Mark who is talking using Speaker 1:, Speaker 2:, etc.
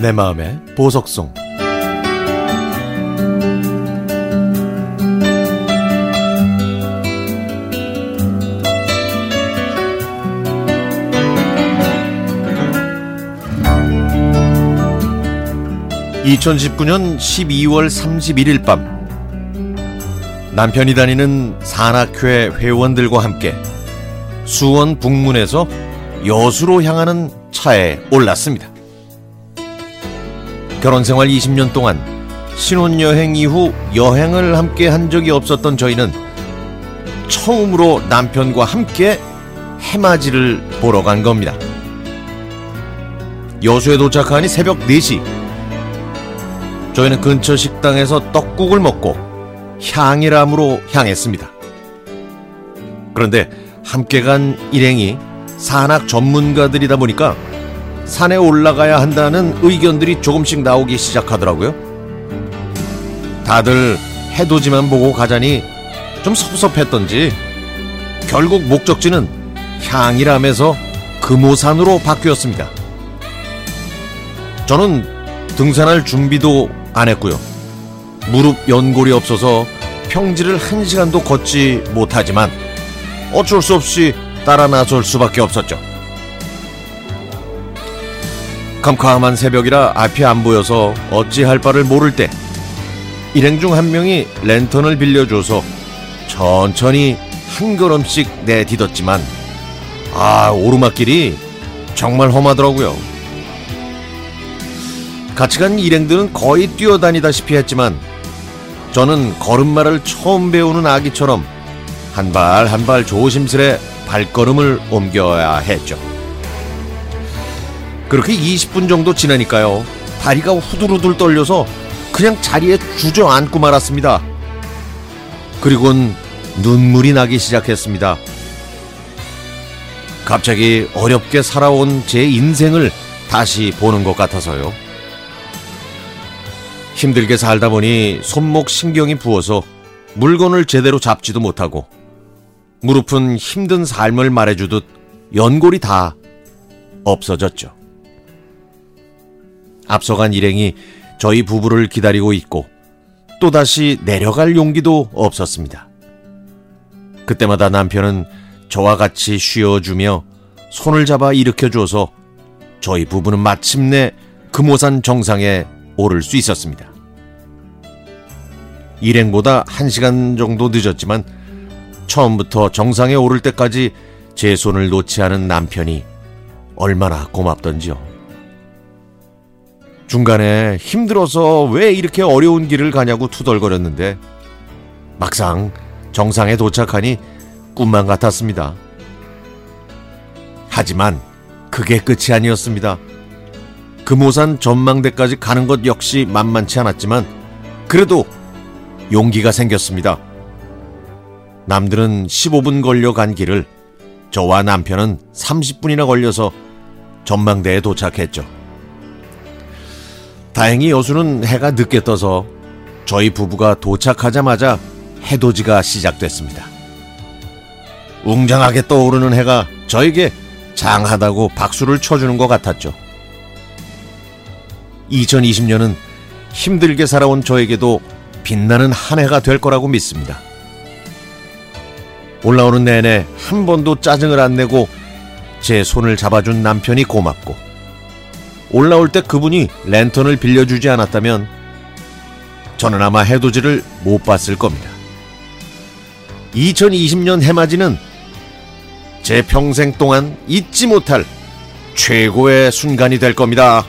Speaker 1: 내 마음의 보석송. (2019년 12월 31일) 밤 남편이 다니는 산악회 회원들과 함께 수원 북문에서 여수로 향하는 차에 올랐습니다. 결혼 생활 20년 동안 신혼여행 이후 여행을 함께 한 적이 없었던 저희는 처음으로 남편과 함께 해맞이를 보러 간 겁니다. 여수에 도착하니 새벽 4시. 저희는 근처 식당에서 떡국을 먹고 향일암으로 향했습니다. 그런데 함께 간 일행이 산악 전문가들이다 보니까 산에 올라가야 한다는 의견들이 조금씩 나오기 시작하더라고요. 다들 해돋이만 보고 가자니 좀 섭섭했던지 결국 목적지는 향이라면서 금오산으로 바뀌었습니다. 저는 등산할 준비도 안 했고요. 무릎 연골이 없어서 평지를 한 시간도 걷지 못하지만 어쩔 수 없이 따라 나설 수밖에 없었죠. 캄캄한 새벽이라 앞이 안 보여서 어찌할 바를 모를 때 일행 중 한 명이 랜턴을 빌려줘서 천천히 한 걸음씩 내딛었지만 아 오르막길이 정말 험하더라고요. 같이 간 일행들은 거의 뛰어다니다시피 했지만 저는 걸음마를 처음 배우는 아기처럼 한 발 한 발 조심스레 발걸음을 옮겨야 했죠. 그렇게 20분 정도 지나니까요. 다리가 후들후들 떨려서 그냥 자리에 주저앉고 말았습니다. 그리곤 눈물이 나기 시작했습니다. 갑자기 어렵게 살아온 제 인생을 다시 보는 것 같아서요. 힘들게 살다 보니 손목 신경이 부어서 물건을 제대로 잡지도 못하고 무릎은 힘든 삶을 말해주듯 연골이 다 없어졌죠. 앞서간 일행이 저희 부부를 기다리고 있고 또다시 내려갈 용기도 없었습니다. 그때마다 남편은 저와 같이 쉬어주며 손을 잡아 일으켜 줘서 저희 부부는 마침내 금오산 정상에 오를 수 있었습니다. 일행보다 한 시간 정도 늦었지만 처음부터 정상에 오를 때까지 제 손을 놓지 않은 남편이 얼마나 고맙던지요. 중간에 힘들어서 왜 이렇게 어려운 길을 가냐고 투덜거렸는데 막상 정상에 도착하니 꿈만 같았습니다. 하지만 그게 끝이 아니었습니다. 금오산 전망대까지 가는 것 역시 만만치 않았지만 그래도 용기가 생겼습니다. 남들은 15분 걸려 간 길을 저와 남편은 30분이나 걸려서 전망대에 도착했죠. 다행히 여수는 해가 늦게 떠서 저희 부부가 도착하자마자 해돋이가 시작됐습니다. 웅장하게 떠오르는 해가 저에게 장하다고 박수를 쳐주는 것 같았죠. 2020년은 힘들게 살아온 저에게도 빛나는 한 해가 될 거라고 믿습니다. 올라오는 내내 한 번도 짜증을 안 내고 제 손을 잡아준 남편이 고맙고 올라올 때 그분이 랜턴을 빌려주지 않았다면 저는 아마 해돋이를 못 봤을 겁니다. 2020년 해맞이는 제 평생 동안 잊지 못할 최고의 순간이 될 겁니다.